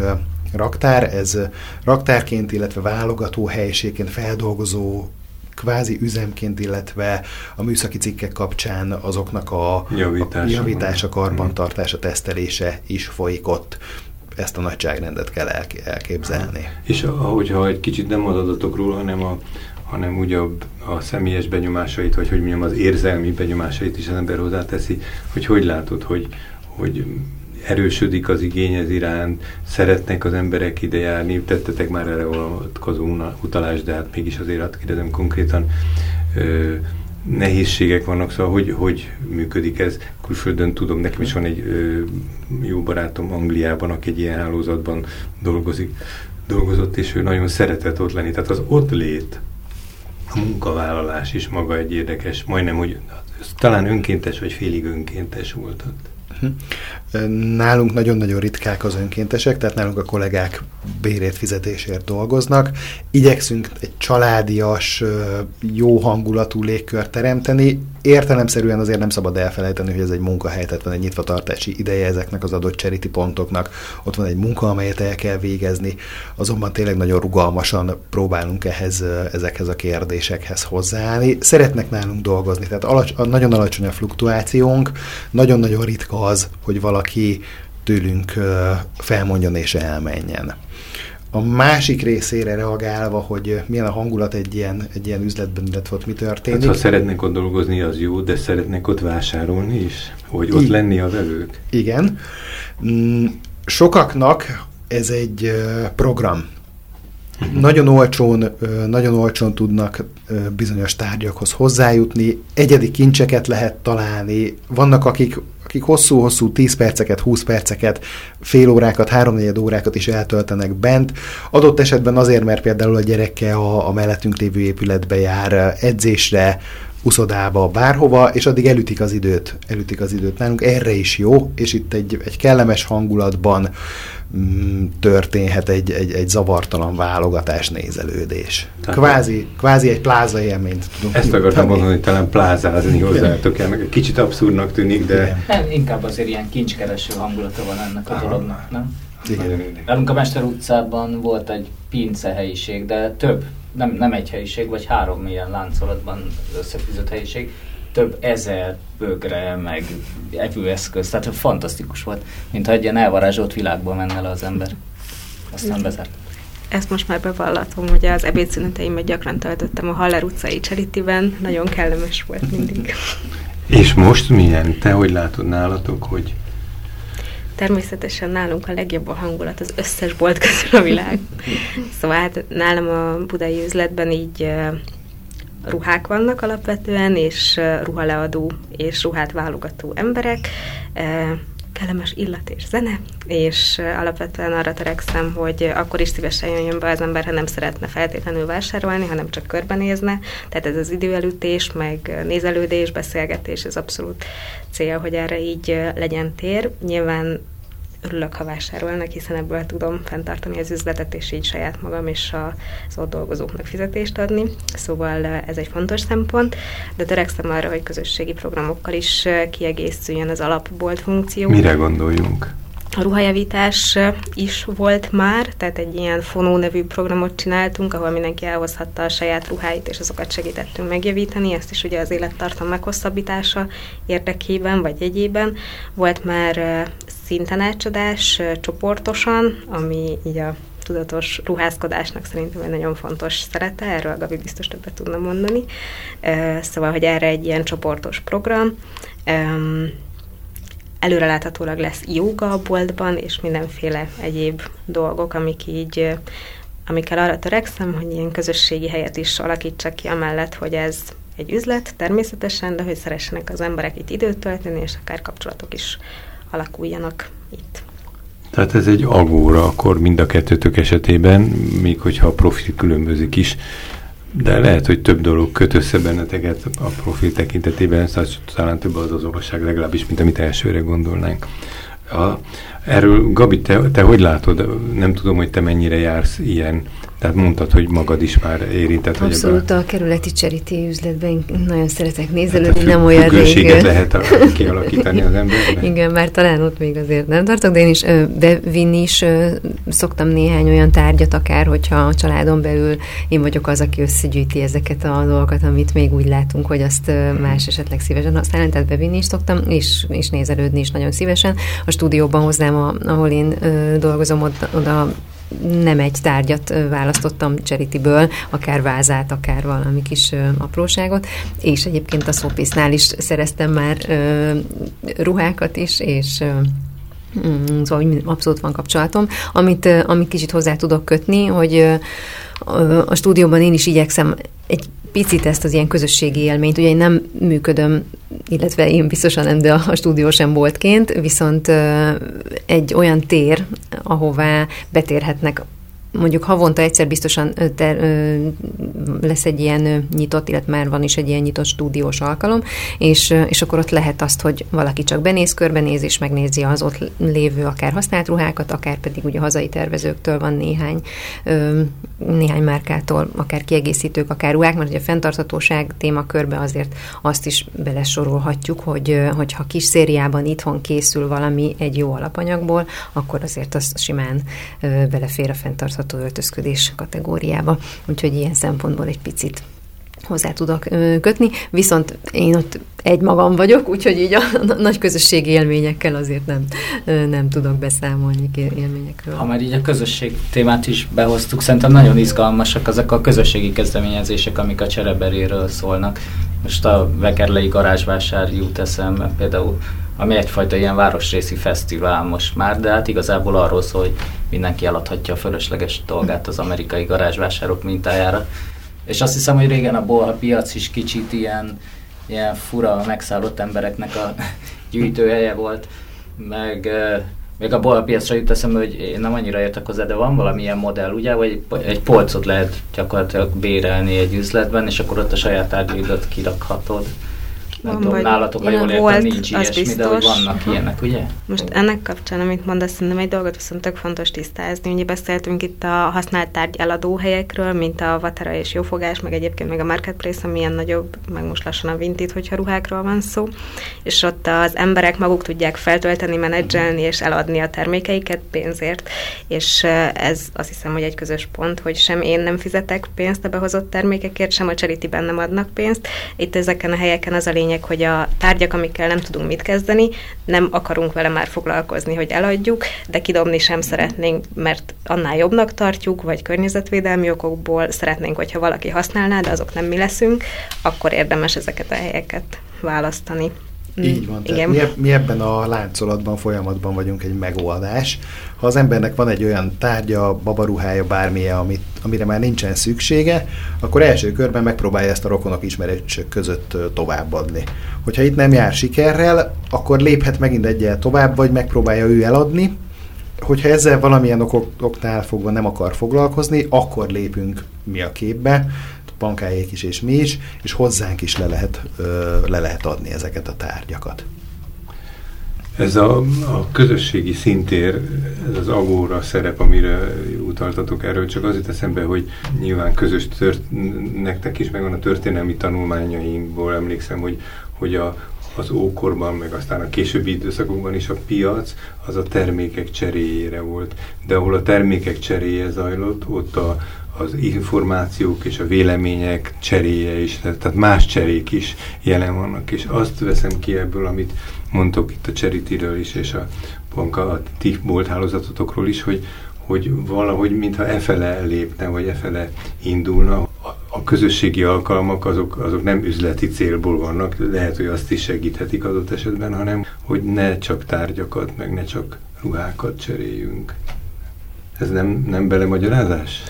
raktár, ez raktárként, illetve válogató helyiségként feldolgozó kvázi üzemként, illetve a műszaki cikkek kapcsán azoknak a javítása, a javítása karbantartása, tesztelése is folyik ott ezt a nagyságrendet kell elképzelni. És ahogyha egy kicsit nem az adatokról, hanem a hanem úgy a, a személyes benyomásait, vagy hogy mondjam, az érzelmi benyomásait is az ember hozzáteszi, hogy hogy látod, hogy, hogy erősödik az igény ez iránt, szeretnek az emberek ide járni, tettetek már erre vonatkozó utalást, de hát mégis azért azt kérdezem konkrétan, ö, nehézségek vannak, szóval hogy, hogy működik ez? Külföldön tudom, nekem is van egy ö, jó barátom Angliában, aki egy ilyen hálózatban dolgozik, dolgozott, és ő nagyon szeretett ott lenni. Tehát az ott lét, a munkavállalás is maga egy érdekes, majdnem, hogy talán önkéntes vagy félig önkéntes volt ott. Mhm. Nálunk nagyon-nagyon ritkák az önkéntesek, tehát nálunk a kollégák bérét fizetésért dolgoznak. Igyekszünk egy családias, jó hangulatú légkört teremteni. Értelemszerűen azért nem szabad elfelejteni, hogy ez egy munkahely, tehát van egy nyitvatartási ideje ezeknek az adott charity pontoknak, ott van egy munka, amelyet el kell végezni, azonban tényleg nagyon rugalmasan próbálunk ehhez, ezekhez a kérdésekhez hozzáállni. Szeretnek nálunk dolgozni, tehát alacs, nagyon alacsony a fluktuációnk, nagyon-nagyon ritka az, hogy valaki tőlünk felmondjon és elmenjen. A másik részére reagálva, hogy milyen a hangulat egy ilyen, egy ilyen üzletben, illetve ott mi történik. Hát, ha szeretnék ott dolgozni, az jó, de szeretnék ott vásárolni is? Hogy ott I- lenni a vevők? Igen. Mm, sokaknak ez egy program. Uh-huh. Nagyon olcsón, nagyon olcsón tudnak bizonyos tárgyakhoz hozzájutni, egyedi kincseket lehet találni, vannak akik akik hosszú-hosszú 10 perceket, 20 perceket, fél órákat, háromnegyed órákat is eltöltenek bent. Adott esetben azért, mert például a gyereke a, a mellettünk lévő épületbe jár edzésre, uszodába, bárhova, és addig elütik az időt, elütik az időt nálunk. Erre is jó, és itt egy, egy kellemes hangulatban mm, történhet egy, egy, egy zavartalan válogatás, nézelődés. Tehát kvázi, kvázi egy pláza élményt tudunk Ezt akartam mondani, hogy talán plázázni hozzátok el, meg kicsit abszurdnak tűnik, de... Nem, inkább azért ilyen kincskereső hangulata van ennek a dolognak, nem? Igen. Nálunk a Mester utcában volt egy pince helyiség, de több nem, nem egy helyiség, vagy három ilyen láncolatban összefűzött helyiség, több ezer bögre, meg evőeszköz, tehát fantasztikus volt, mintha egy ilyen elvarázsolt világba menne le az ember. Aztán bezárt. Ezt most már bevallatom, hogy az ebédszüneteimet gyakran töltöttem a Haller utcai Charity-ben, nagyon kellemes volt mindig. És most milyen? Te hogy látod nálatok, hogy Természetesen nálunk a legjobb a hangulat az összes bolt közül a világ. *laughs* Szóval hát nálam a budai üzletben így ruhák vannak alapvetően, és ruhaleadó és ruhát válogató emberek, kellemes illat és zene, és alapvetően arra törekszem, hogy akkor is szívesen jöjjön be az ember, ha nem szeretne feltétlenül vásárolni, hanem csak körbenézne. Tehát ez az időelütés, meg nézelődés, beszélgetés, ez abszolút cél, hogy erre így legyen tér. Nyilván örülök, ha vásárolnak, hiszen ebből tudom fenntartani az üzletet, és így saját magam és az ott dolgozóknak fizetést adni. Szóval ez egy fontos szempont, de törekszem arra, hogy közösségi programokkal is kiegészüljön az alapbolt funkció. Mire gondoljunk? Ruhajavítás is volt már, tehát egy ilyen Fonó nevű programot csináltunk, ahol mindenki elhozhatta a saját ruháit, és azokat segítettünk megjavítani, ezt is ugye az élettartam meghosszabbítása érdekében, vagy egyében. Volt már színtanácsadás csoportosan, ami így a tudatos ruházkodásnak szerintem egy nagyon fontos szerete, erről Gabi biztos többet tudna mondani. Szóval, hogy erre egy ilyen csoportos program. Előreláthatólag lesz joga a boltban, és mindenféle egyéb dolgok, amik így amikkel arra törekszem, hogy ilyen közösségi helyet is alakítsak ki, amellett, hogy ez egy üzlet természetesen, de hogy szeressenek az emberek itt időt tölteni, és akár kapcsolatok is alakuljanak itt. Tehát ez egy agóra akkor mind a kettőtök esetében, még hogyha a profil különbözik is, de lehet, hogy több dolog köt össze benneteket a profil tekintetében, szóval talán több az az olvasság legalábbis, mint amit elsőre gondolnánk. A, erről, Gabi, te, te hogy látod? Nem tudom, hogy te mennyire jársz ilyen tehát mondtad, hogy magad is már érintett. Abszolút a kerületi cseríti üzletben nagyon szeretek nézelődni, hát nem olyan rég. lehet kialakítani az emberben. *laughs* Igen, mert talán ott még azért nem tartok, de én is bevinni is szoktam néhány olyan tárgyat, akár hogyha a családon belül én vagyok az, aki összegyűjti ezeket a dolgokat, amit még úgy látunk, hogy azt más esetleg szívesen használni, tehát bevinni is szoktam, és, és nézelődni is nagyon szívesen. A stúdióban hozzám, ahol én dolgozom, oda, oda nem egy tárgyat választottam cseritiből, akár vázát, akár valami kis apróságot, és egyébként a szópisznál is szereztem már ruhákat is, és mm, Szóval abszolút van kapcsolatom. Amit, amit kicsit hozzá tudok kötni, hogy a stúdióban én is igyekszem egy picit ezt az ilyen közösségi élményt, ugye én nem működöm, illetve én biztosan nem, de a stúdió sem boltként, viszont egy olyan tér, ahová betérhetnek mondjuk havonta egyszer biztosan ter, lesz egy ilyen nyitott, illetve már van is egy ilyen nyitott stúdiós alkalom, és, és akkor ott lehet azt, hogy valaki csak benéz, körbenéz, és megnézi az ott lévő akár használt ruhákat, akár pedig ugye hazai tervezőktől van néhány, néhány márkától, akár kiegészítők, akár ruhák, mert ugye a fenntarthatóság témakörbe azért azt is belesorolhatjuk, hogy hogyha kis szériában itthon készül valami egy jó alapanyagból, akkor azért az simán belefér a fenntartható öltözködés kategóriába. Úgyhogy ilyen szempontból egy picit hozzá tudok kötni, viszont én ott egy magam vagyok, úgyhogy így a nagy közösségi élményekkel azért nem, nem tudok beszámolni élményekről. Ha már így a közösség témát is behoztuk, szerintem nagyon izgalmasak ezek a közösségi kezdeményezések, amik a csereberéről szólnak. Most a Vekerlei garázsvásár jut eszembe például, ami egyfajta ilyen városrészi fesztivál most már, de hát igazából arról szól, hogy mindenki eladhatja a fölösleges dolgát az amerikai garázsvásárok mintájára. És azt hiszem, hogy régen a bolha piac is kicsit ilyen, ilyen fura, megszállott embereknek a *laughs* gyűjtőhelye volt, meg még a bolpiacra jut eszembe, hogy én nem annyira értek hozzá, de van valamilyen modell, ugye, vagy egy polcot lehet gyakorlatilag bérelni egy üzletben, és akkor ott a saját tárgyaidat kirakhatod. Nem tudom, nálatok, ha jól értem, volt, nincs ilyesmi, biztos. de hogy vannak Aha. ilyenek, ugye? Most ennek kapcsán, amit mondasz, szerintem egy dolgot viszont tök fontos tisztázni. Ugye beszéltünk itt a használt tárgy eladó helyekről, mint a Vatara és Jófogás, meg egyébként meg a Marketplace, ami ilyen nagyobb, meg most lassan a Vintit, hogyha ruhákról van szó. És ott az emberek maguk tudják feltölteni, menedzselni és eladni a termékeiket pénzért. És ez azt hiszem, hogy egy közös pont, hogy sem én nem fizetek pénzt a behozott termékekért, sem a charity nem adnak pénzt. Itt ezeken a helyeken az a lényeg, lényeg, hogy a tárgyak, amikkel nem tudunk mit kezdeni, nem akarunk vele már foglalkozni, hogy eladjuk, de kidobni sem szeretnénk, mert annál jobbnak tartjuk, vagy környezetvédelmi okokból szeretnénk, hogyha valaki használná, de azok nem mi leszünk, akkor érdemes ezeket a helyeket választani. Így van. Igen. Mi, mi ebben a láncolatban, folyamatban vagyunk egy megoldás. Ha az embernek van egy olyan tárgya, babaruhája, bármilyen, amit, amire már nincsen szüksége, akkor első körben megpróbálja ezt a rokonok ismerősök között továbbadni. Hogyha itt nem jár sikerrel, akkor léphet megint egyel tovább, vagy megpróbálja ő eladni, hogyha ezzel valamilyen okoknál fogva nem akar foglalkozni, akkor lépünk mi a képbe, bankájék is és mi is, és hozzánk is le lehet, le lehet adni ezeket a tárgyakat. Ez a, a közösségi szintér, ez az agóra szerep, amire utaltatok erről, csak azért eszembe, hogy nyilván közös tört, nektek is megvan a történelmi tanulmányainkból, emlékszem, hogy, hogy a, az ókorban, meg aztán a későbbi időszakokban is a piac az a termékek cseréjére volt. De ahol a termékek cseréje zajlott, ott a, az információk és a vélemények cseréje is, tehát más cserék is jelen vannak, és azt veszem ki ebből, amit mondtok itt a charity is, és a, a ti bolthálózatotokról is, hogy, hogy valahogy mintha efele lépne, vagy efele indulna. A közösségi alkalmak azok, azok nem üzleti célból vannak, lehet, hogy azt is segíthetik adott esetben, hanem hogy ne csak tárgyakat, meg ne csak ruhákat cseréljünk. Ez nem, nem belemagyarázás?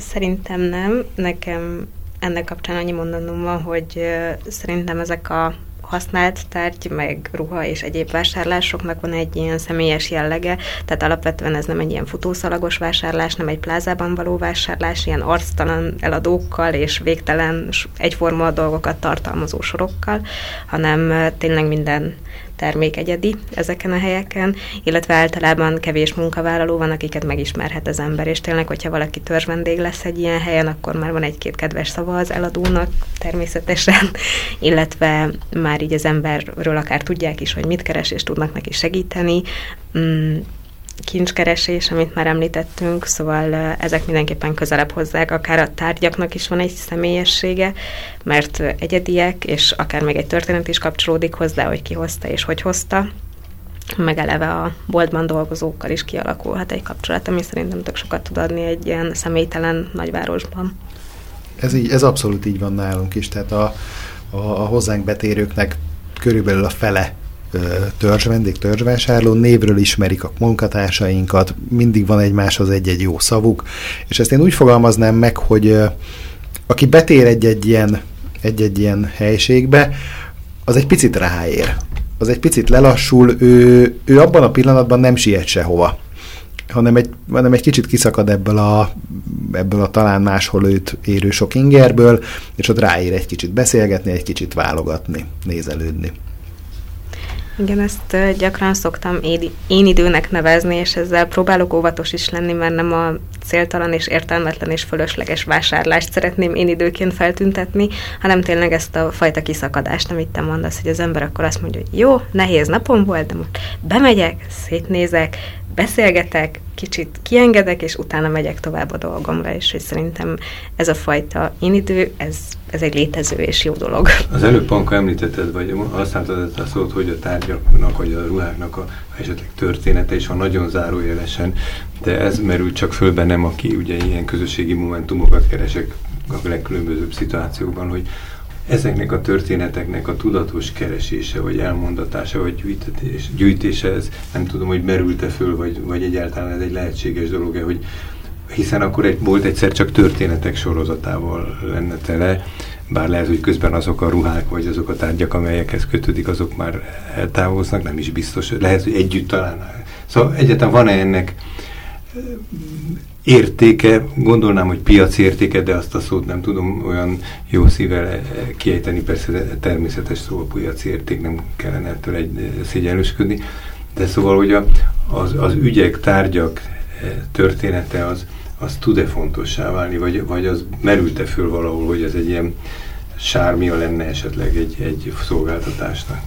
Szerintem nem. Nekem ennek kapcsán annyi mondanom van, hogy szerintem ezek a használt tárgy, meg ruha és egyéb vásárlásoknak van egy ilyen személyes jellege, tehát alapvetően ez nem egy ilyen futószalagos vásárlás, nem egy plázában való vásárlás, ilyen arctalan eladókkal és végtelen egyforma dolgokat tartalmazó sorokkal, hanem tényleg minden termék egyedi ezeken a helyeken, illetve általában kevés munkavállaló van, akiket megismerhet az ember, és tényleg, hogyha valaki törzsvendég lesz egy ilyen helyen, akkor már van egy-két kedves szava az eladónak természetesen, *laughs* illetve már így az emberről akár tudják is, hogy mit keres, és tudnak neki segíteni. Mm, kincskeresés, amit már említettünk, szóval ezek mindenképpen közelebb hozzák, akár a tárgyaknak is van egy személyessége, mert egyediek, és akár még egy történet is kapcsolódik hozzá, hogy ki hozta és hogy hozta, meg eleve a boltban dolgozókkal is kialakulhat egy kapcsolat, ami szerintem tök sokat tud adni egy ilyen személytelen nagyvárosban. Ez, így, ez abszolút így van nálunk is, tehát a, a, a hozzánk betérőknek körülbelül a fele törzs vendég, törzsvásárló, névről ismerik a munkatársainkat, mindig van egymáshoz egy-egy jó szavuk, és ezt én úgy fogalmaznám meg, hogy aki betér egy-egy ilyen, egy-egy ilyen helységbe, az egy picit ráér. Az egy picit lelassul, ő, ő abban a pillanatban nem siet sehova. hanem egy, hanem egy kicsit kiszakad ebből a, ebből a talán máshol őt érő sok ingerből, és ott ráér egy kicsit beszélgetni, egy kicsit válogatni, nézelődni. Igen, ezt gyakran szoktam én, időnek nevezni, és ezzel próbálok óvatos is lenni, mert nem a céltalan és értelmetlen és fölösleges vásárlást szeretném én időként feltüntetni, hanem tényleg ezt a fajta kiszakadást, amit te mondasz, hogy az ember akkor azt mondja, hogy jó, nehéz napom volt, de most bemegyek, szétnézek, beszélgetek, kicsit kiengedek, és utána megyek tovább a dolgomra, és hogy szerintem ez a fajta én idő, ez, ez egy létező és jó dolog. Az előbb Panka említetted, vagy használtad a szót, hogy a tárgyaknak, vagy a ruháknak a esetleg története is van nagyon zárójelesen, de ez merül csak föl bennem, aki ugye ilyen közösségi momentumokat keresek a legkülönbözőbb szituációkban, hogy ezeknek a történeteknek a tudatos keresése, vagy elmondatása, vagy gyűjtetés, gyűjtése, ez nem tudom, hogy merült-e föl, vagy, vagy egyáltalán ez egy lehetséges dolog-e, hogy hiszen akkor egy, volt egyszer csak történetek sorozatával lenne tele, bár lehet, hogy közben azok a ruhák, vagy azok a tárgyak, amelyekhez kötődik, azok már eltávoznak, nem is biztos, lehet, hogy együtt talán. Szóval egyáltalán van-e ennek értéke, gondolnám, hogy piaci értéke, de azt a szót nem tudom olyan jó szívvel kiejteni, persze természetes szó a piaci érték, nem kellene ettől egy szégyenlősködni, de szóval, hogy a, az, az ügyek, tárgyak eh, története az, az tud-e fontossá válni, vagy, vagy az merült-e föl valahol, hogy ez egy ilyen sármia lenne esetleg egy, egy szolgáltatásnak?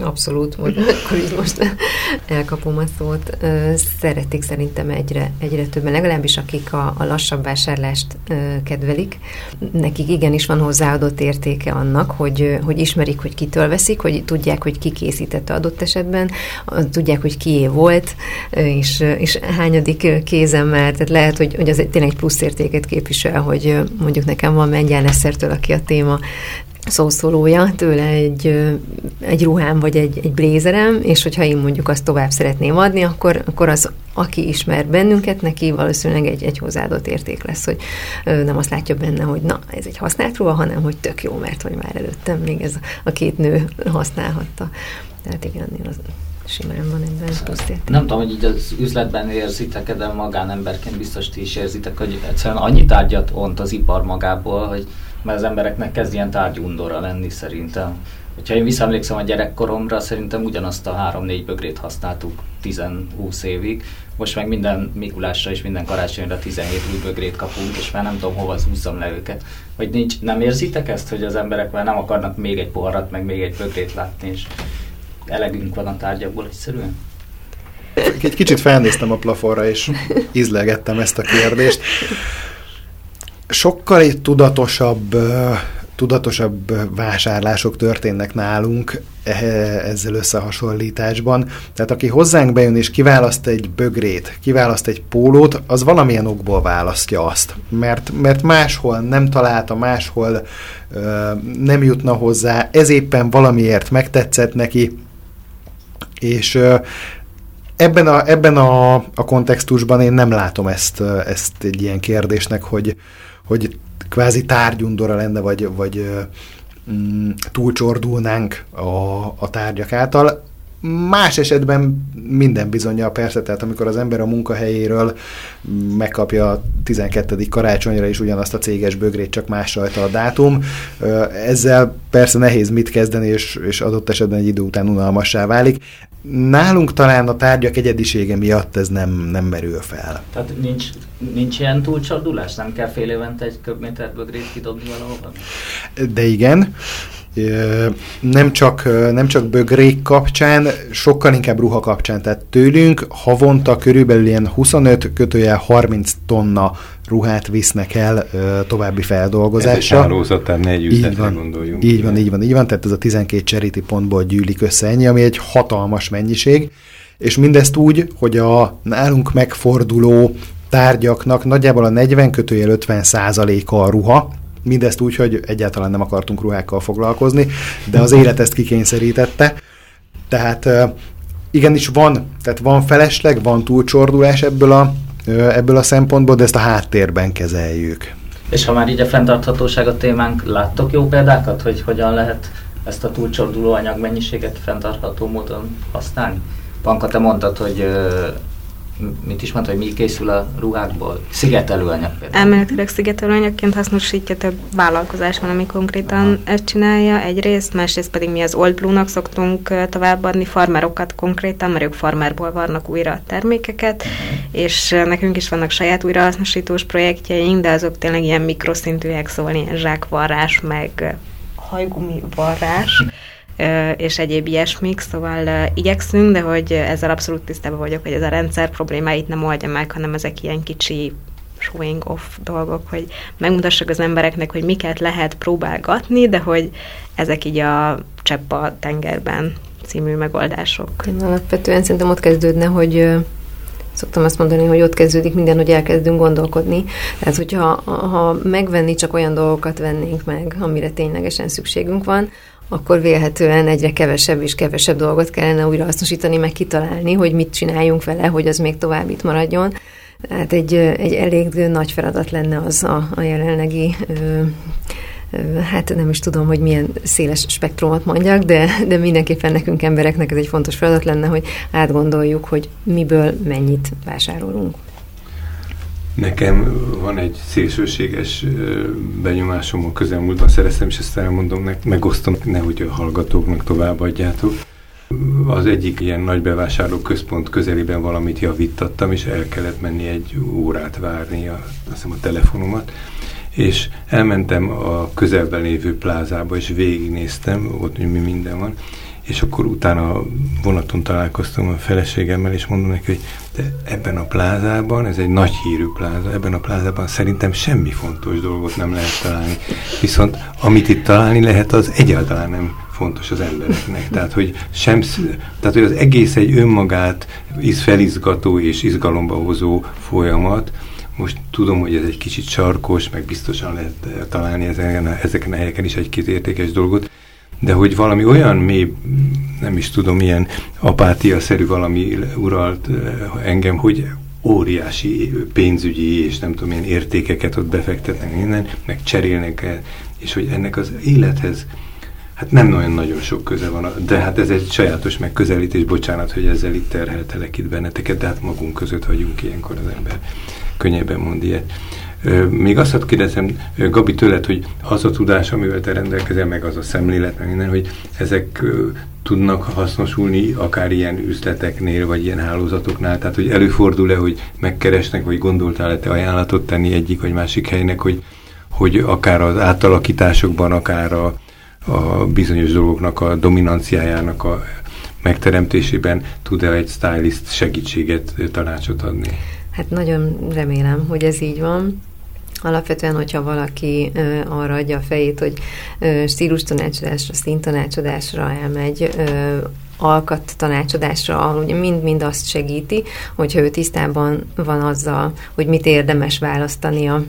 Abszolút, hogy *laughs* akkor is most elkapom a szót. Szeretik szerintem egyre, egyre többen, legalábbis akik a, a lassabb vásárlást kedvelik. Nekik igenis van hozzáadott értéke annak, hogy, hogy ismerik, hogy kitől veszik, hogy tudják, hogy ki készítette adott esetben, tudják, hogy kié volt, és, és hányadik kézemmel, tehát lehet, hogy, hogy az tényleg egy plusz értéket képvisel, hogy mondjuk nekem van Mengyán Eszertől, aki a téma szószólója, tőle egy, egy ruhám vagy egy, egy blézerem, és hogyha én mondjuk azt tovább szeretném adni, akkor, akkor az, aki ismer bennünket, neki valószínűleg egy, egy hozzáadott érték lesz, hogy nem azt látja benne, hogy na, ez egy használt ruha, hanem hogy tök jó, mert hogy már előttem még ez a két nő használhatta. Tehát igen, az simán van ebben plusz Nem tudom, hogy így az üzletben érzitek, de magánemberként biztos ti is érzitek, hogy egyszerűen annyi tárgyat ont az ipar magából, hogy mert az embereknek kezd ilyen tárgyundora lenni szerintem. Hogyha én visszaemlékszem a gyerekkoromra, szerintem ugyanazt a három-négy bögrét használtuk 10-20 évig. Most meg minden Mikulásra és minden karácsonyra 17 új bögrét kapunk, és már nem tudom hova zúzzam le őket. Vagy nincs, nem érzitek ezt, hogy az emberek már nem akarnak még egy poharat, meg még egy bögrét látni, és elegünk van a tárgyakból egyszerűen? Egy kicsit felnéztem a plafonra, és izlegettem ezt a kérdést sokkal egy tudatosabb, tudatosabb vásárlások történnek nálunk e, ezzel összehasonlításban. Tehát aki hozzánk bejön és kiválaszt egy bögrét, kiválaszt egy pólót, az valamilyen okból választja azt. Mert, mert máshol nem találta, máshol ö, nem jutna hozzá, ez éppen valamiért megtetszett neki, és ö, ebben a, ebben a, a kontextusban én nem látom ezt, ezt egy ilyen kérdésnek, hogy, hogy kvázi tárgyundora lenne, vagy, vagy mm, túlcsordulnánk a, a tárgyak által. Más esetben minden bizonyja persze, tehát amikor az ember a munkahelyéről megkapja a 12. karácsonyra is ugyanazt a céges bögrét, csak más rajta a dátum, ezzel persze nehéz mit kezdeni, és, és adott esetben egy idő után unalmassá válik. Nálunk talán a tárgyak egyedisége miatt ez nem, nem merül fel. Tehát nincs, nincs ilyen túlcsordulás? Nem kell fél évente egy köbméter bögrét kidobni valahol? De igen, nem csak, nem csak bögrék kapcsán, sokkal inkább ruha kapcsán. Tehát tőlünk havonta körülbelül ilyen 25 kötője 30 tonna ruhát visznek el ö, további feldolgozásra. Ez egy hálózat, tehát ne egy így van, gondoljunk. Így van, így van, így van, tehát ez a 12 cseréti pontból gyűlik össze ennyi, ami egy hatalmas mennyiség, és mindezt úgy, hogy a nálunk megforduló tárgyaknak nagyjából a 40 kötőjel 50 százaléka a ruha, Mindezt úgy, hogy egyáltalán nem akartunk ruhákkal foglalkozni, de az élet ezt kikényszerítette. Tehát igenis van, tehát van felesleg, van túlcsordulás ebből a, ebből a szempontból, de ezt a háttérben kezeljük. És ha már így a fenntarthatóság a témánk, láttok jó példákat, hogy hogyan lehet ezt a túlcsorduló anyagmennyiséget fenntartható módon használni? Panka, te mondtad, hogy mit is mondta, hogy mi készül a ruhákból? Szigetelőanyag például. Elméletileg szigetelőanyagként hasznosítja több vállalkozás van, ami konkrétan Aha. ezt csinálja egyrészt, másrészt pedig mi az Old Blue-nak szoktunk továbbadni farmerokat konkrétan, mert ők farmerból varnak újra a termékeket, uh-huh. és nekünk is vannak saját újrahasznosítós projektjeink, de azok tényleg ilyen mikroszintűek, szóval ilyen zsákvarrás, meg hajgumi varrás *laughs* és egyéb ilyesmik, szóval igyekszünk, de hogy ezzel abszolút tisztában vagyok, hogy ez a rendszer problémáit nem oldja meg, hanem ezek ilyen kicsi showing off dolgok, hogy megmutassak az embereknek, hogy miket lehet próbálgatni, de hogy ezek így a csepp a tengerben című megoldások. Én alapvetően szerintem ott kezdődne, hogy szoktam azt mondani, hogy ott kezdődik minden, hogy elkezdünk gondolkodni. Tehát, hogyha ha megvenni csak olyan dolgokat vennénk meg, amire ténylegesen szükségünk van, akkor vélhetően egyre kevesebb és kevesebb dolgot kellene újra hasznosítani, meg kitalálni, hogy mit csináljunk vele, hogy az még tovább itt maradjon. Hát egy, egy elég nagy feladat lenne az a, a jelenlegi ö, hát nem is tudom, hogy milyen széles spektrumot mondjak, de, de mindenképpen nekünk embereknek ez egy fontos feladat lenne, hogy átgondoljuk, hogy miből mennyit vásárolunk. Nekem van egy szélsőséges benyomásom a közelmúltban, szereztem, és ezt elmondom, megosztom, nehogy a hallgatóknak továbbadjátok. Az egyik ilyen nagy bevásárló központ közelében valamit javítattam, és el kellett menni egy órát várni a, azt hiszem a telefonomat, és elmentem a közelben lévő plázába, és végignéztem, ott mi minden van, és akkor utána vonaton találkoztam a feleségemmel, és mondom neki, hogy de ebben a plázában, ez egy nagy hírű pláza, ebben a plázában szerintem semmi fontos dolgot nem lehet találni. Viszont amit itt találni lehet, az egyáltalán nem fontos az embereknek. Tehát, hogy, sem, tehát, hogy az egész egy önmagát is felizgató és izgalomba hozó folyamat, most tudom, hogy ez egy kicsit sarkos, meg biztosan lehet találni ezeken ezeken a helyeken is egy-két értékes dolgot, de hogy valami olyan mély, nem is tudom, ilyen apátia-szerű valami uralt engem, hogy óriási pénzügyi és nem tudom, milyen értékeket ott befektetnek innen, meg cserélnek el, és hogy ennek az élethez hát nem nagyon nagyon sok köze van, de hát ez egy sajátos megközelítés, bocsánat, hogy ezzel itt terheltelek itt benneteket, de hát magunk között vagyunk ilyenkor az ember könnyebben mond ilyet. Még azt kérdezem, Gabi, tőled, hogy az a tudás, amivel te rendelkezel, meg az a szemlélet, meg minden, hogy ezek tudnak hasznosulni akár ilyen üzleteknél, vagy ilyen hálózatoknál? Tehát, hogy előfordul-e, hogy megkeresnek, vagy gondoltál-e te ajánlatot tenni egyik vagy másik helynek, hogy, hogy akár az átalakításokban, akár a, a bizonyos dolgoknak a dominanciájának a megteremtésében tud-e egy stylist segítséget, tanácsot adni? Hát nagyon remélem, hogy ez így van. Alapvetően, hogyha valaki arra adja a fejét, hogy ö, stílus tanácsadásra, színtanácsadásra elmegy, ö, alkat tanácsadásra, ugye mind-mind azt segíti, hogyha ő tisztában van azzal, hogy mit érdemes választania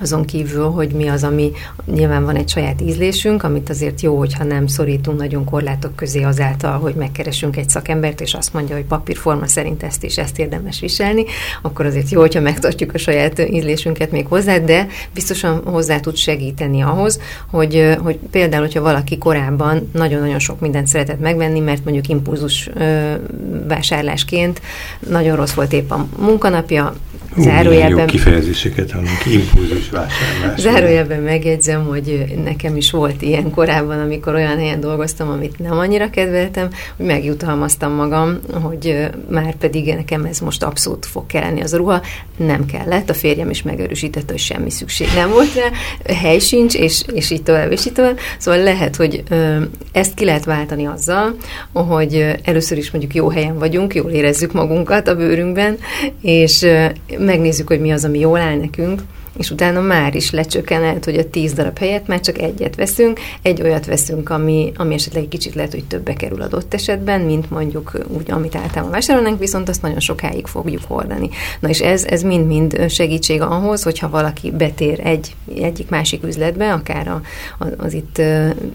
azon kívül, hogy mi az, ami nyilván van egy saját ízlésünk, amit azért jó, hogyha nem szorítunk nagyon korlátok közé azáltal, hogy megkeresünk egy szakembert, és azt mondja, hogy papírforma szerint ezt és ezt érdemes viselni, akkor azért jó, hogyha megtartjuk a saját ízlésünket még hozzá, de biztosan hozzá tud segíteni ahhoz, hogy, hogy például, hogyha valaki korábban nagyon-nagyon sok mindent szeretett megvenni, mert mondjuk impulzus vásárlásként nagyon rossz volt épp a munkanapja, Zárójelben... Jó kifejezéseket hallunk, impulzus vásárlás. Zárójelben megjegyzem, hogy nekem is volt ilyen korábban, amikor olyan helyen dolgoztam, amit nem annyira kedveltem, hogy megjutalmaztam magam, hogy már pedig nekem ez most abszolút fog kelleni az a ruha. Nem kellett, a férjem is megerősítette, hogy semmi szükség nem volt rá, hely sincs, és, és így tovább, és így tovább. Szóval lehet, hogy ezt ki lehet váltani azzal, hogy először is mondjuk jó helyen vagyunk, jól érezzük magunkat a bőrünkben, és megnézzük, hogy mi az, ami jól áll nekünk, és utána már is lecsökken, lehet, hogy a tíz darab helyet már csak egyet veszünk, egy olyat veszünk, ami, ami esetleg egy kicsit lehet, hogy többe kerül adott esetben, mint mondjuk úgy, amit általában vásárolnánk, viszont azt nagyon sokáig fogjuk hordani. Na és ez, ez mind-mind segítség ahhoz, hogyha valaki betér egy, egyik másik üzletbe, akár a, az itt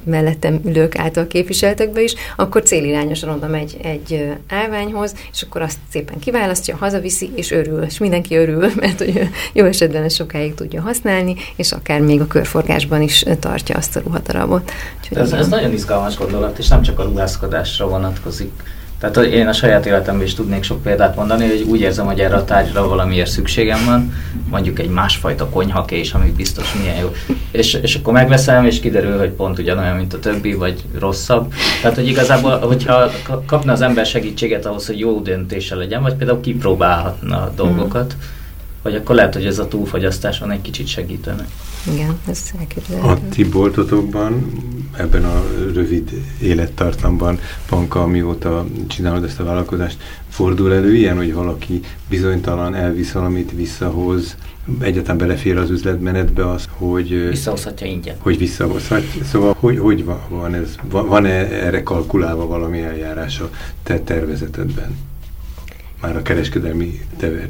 mellettem ülők által képviseltekbe is, akkor célirányosan oda megy egy állványhoz, és akkor azt szépen kiválasztja, hazaviszi, és örül, és mindenki örül, *laughs* mert hogy jó esetben ez sokáig tudja használni, és akár még a körforgásban is tartja azt a ruhadarabot. ez, ez nagyon izgalmas gondolat, és nem csak a ruházkodásra vonatkozik Tehát én a saját életemben is tudnék sok példát mondani, hogy úgy érzem, hogy erre a tárgyra valamiért szükségem van, mondjuk egy másfajta konyhakés, ami biztos milyen jó. És, és akkor megveszem, és kiderül, hogy pont ugyanolyan, mint a többi, vagy rosszabb. Tehát, hogy igazából, hogyha kapna az ember segítséget ahhoz, hogy jó döntése legyen, vagy például kipróbálhatna a dolgokat, mm vagy akkor lehet, hogy ez a túlfogyasztáson egy kicsit segítene. Igen, ez elképzelhető. A ti boltotokban, ebben a rövid élettartamban, Panka, amióta csinálod ezt a vállalkozást, fordul elő ilyen, hogy valaki bizonytalan elvisz valamit, visszahoz, egyáltalán belefér az üzletmenetbe az, hogy... Visszahozhatja ingyen. Hogy visszahozhatja. Szóval hogy, hogy van, van ez? Van-e erre kalkulálva valami eljárás a te tervezetedben? Már a kereskedelmi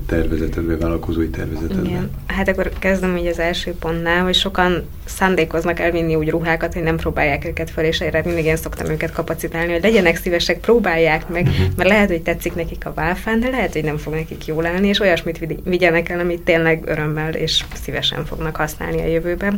tervezetedben, vállalkozói tervezetedben. Igen. Hát akkor kezdem így az első pontnál, hogy sokan szándékoznak elvinni úgy ruhákat, hogy nem próbálják őket fel, és erre mindig én szoktam őket kapacitálni, hogy legyenek szívesek, próbálják meg, uh-huh. mert lehet, hogy tetszik nekik a válfán, de lehet, hogy nem fog nekik jól állni, és olyasmit vigyenek el, amit tényleg örömmel és szívesen fognak használni a jövőben.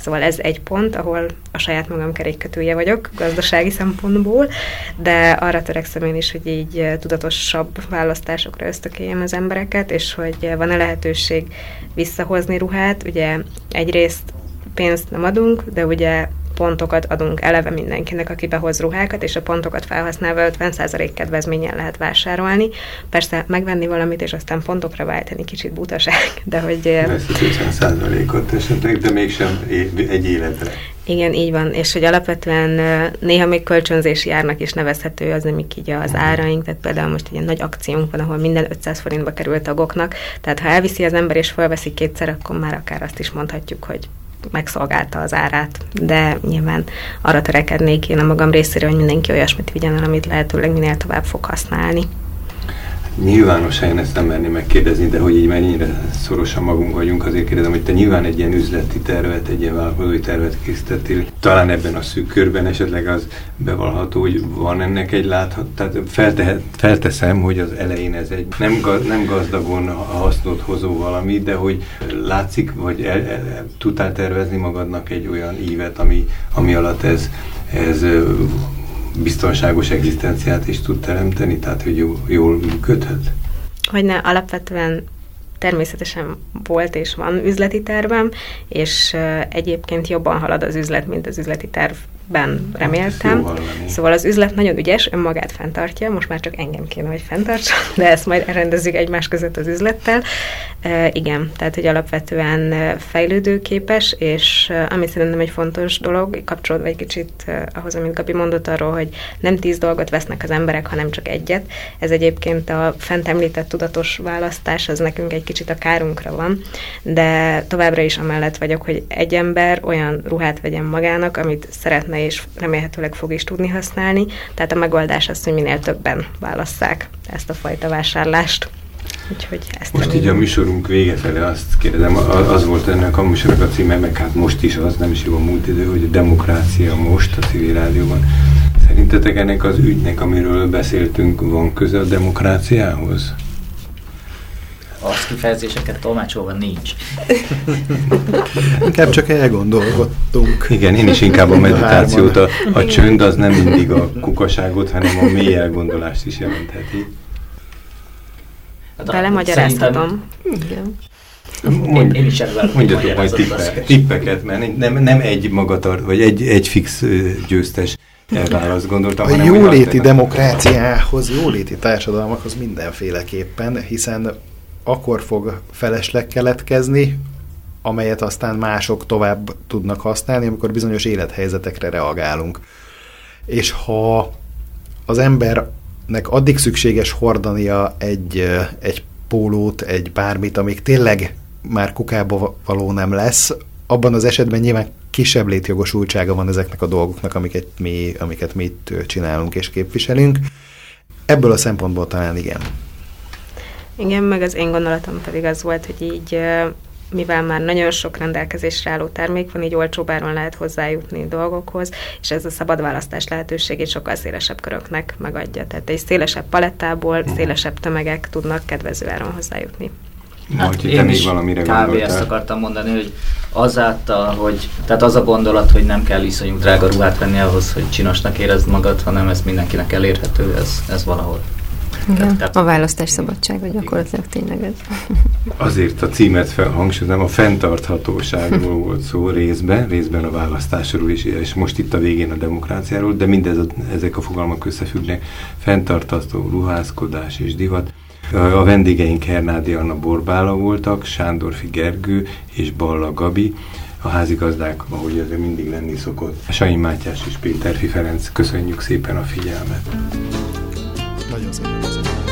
Szóval ez egy pont, ahol a saját magam kerékkötője vagyok gazdasági szempontból, de arra törekszem én is, hogy így tudatosabb választás választásokra ösztökéljem az embereket, és hogy van-e lehetőség visszahozni ruhát. Ugye egyrészt pénzt nem adunk, de ugye pontokat adunk eleve mindenkinek, aki behoz ruhákat, és a pontokat felhasználva 50% kedvezményen lehet vásárolni. Persze megvenni valamit, és aztán pontokra váltani kicsit butaság, *laughs* de hogy... Ezt 50%-ot esetleg, de mégsem egy életre. Igen, így van, és hogy alapvetően néha még kölcsönzési árnak is nevezhető az, amik így az áraink, tehát például most egy ilyen nagy akciónk van, ahol minden 500 forintba került tagoknak, tehát ha elviszi az ember és felveszi kétszer, akkor már akár azt is mondhatjuk, hogy megszolgálta az árát, de nyilván arra törekednék én a magam részéről, hogy mindenki olyasmit vigyen el, amit lehetőleg minél tovább fog használni nyilvánosan ezt nem merni megkérdezni, de hogy így mennyire szorosan magunk vagyunk, azért kérdezem, hogy te nyilván egy ilyen üzleti tervet, egy ilyen vállalkozói tervet készítettél. Talán ebben a szűk körben esetleg az bevallható, hogy van ennek egy láthat, tehát feltehet, felteszem, hogy az elején ez egy nem, gaz, nem gazdagon hasznot hozó valami, de hogy látszik, vagy el, el, tudtál tervezni magadnak egy olyan ívet, ami, ami alatt ez, ez biztonságos egzisztenciát is tud teremteni, tehát hogy jól, jól működhet? Hogy ne, alapvetően természetesen volt és van üzleti tervem, és egyébként jobban halad az üzlet, mint az üzleti terv ben reméltem. Szóval az üzlet nagyon ügyes, önmagát fenntartja, most már csak engem kéne, hogy fenntartsa, de ezt majd rendezzük egymás között az üzlettel. E, igen, tehát hogy alapvetően fejlődőképes, és ami szerintem egy fontos dolog, kapcsolódva egy kicsit ahhoz, amit Gabi mondott arról, hogy nem tíz dolgot vesznek az emberek, hanem csak egyet. Ez egyébként a fent említett tudatos választás, az nekünk egy kicsit a kárunkra van, de továbbra is amellett vagyok, hogy egy ember olyan ruhát vegyen magának, amit szeretne szeretne és remélhetőleg fog is tudni használni. Tehát a megoldás az, hogy minél többen válasszák ezt a fajta vásárlást. Úgyhogy ezt most így a műsorunk vége felé azt kérdezem, az volt ennek a műsornak a címe, meg hát most is az, nem is jó a múlt idő, hogy a demokrácia most a civil rádióban. Szerintetek ennek az ügynek, amiről beszéltünk, van köze a demokráciához? Az kifejezéseket tolmácsolva nincs. Inkább csak elgondolkodtunk. Igen, én is inkább a meditációt, a, a csönd az nem mindig a kukaságot, hanem a mély elgondolást is jelentheti. Hát Belemagyaráztatom. Igen. Mond, én, én is mondjatok majd tippe, tippeket, mert nem, nem egy magatart, vagy egy, egy fix győztes elválaszt gondoltam. A jóléti demokráciához, jóléti társadalmakhoz mindenféleképpen, hiszen akkor fog felesleg keletkezni, amelyet aztán mások tovább tudnak használni, amikor bizonyos élethelyzetekre reagálunk. És ha az embernek addig szükséges hordania egy, egy pólót, egy bármit, amíg tényleg már kukába való nem lesz, abban az esetben nyilván kisebb létjogosultsága van ezeknek a dolgoknak, amiket mi, amiket mi itt csinálunk és képviselünk. Ebből a szempontból talán igen. Igen, meg az én gondolatom pedig az volt, hogy így mivel már nagyon sok rendelkezésre álló termék van, így olcsóbb áron lehet hozzájutni dolgokhoz, és ez a szabad választás lehetőségét sokkal szélesebb köröknek megadja. Tehát egy szélesebb palettából uh-huh. szélesebb tömegek tudnak kedvező áron hozzájutni. Hát én még valamire kb. ezt akartam mondani, hogy azáltal, hogy, tehát az a gondolat, hogy nem kell iszonyú drága ruhát venni ahhoz, hogy csinosnak érezd magad, hanem ez mindenkinek elérhető, ez, ez valahol. Igen, tehát, a választás szabadsága gyakorlatilag tényleg ez. *laughs* Azért a címet hangsúlyozom, a fenntarthatóságról *laughs* volt szó részben, részben a választásról is, és most itt a végén a demokráciáról, de mindez a, ezek a fogalmak összefüggnek, fenntartható ruházkodás és divat. A vendégeink Hernádi Anna Borbála voltak, Sándorfi Gergő és Balla Gabi, a házigazdák, ahogy ez mindig lenni szokott. Sanyi Mátyás és Péter Ferenc, köszönjük szépen a figyelmet! Nagyon szépen köszönjük!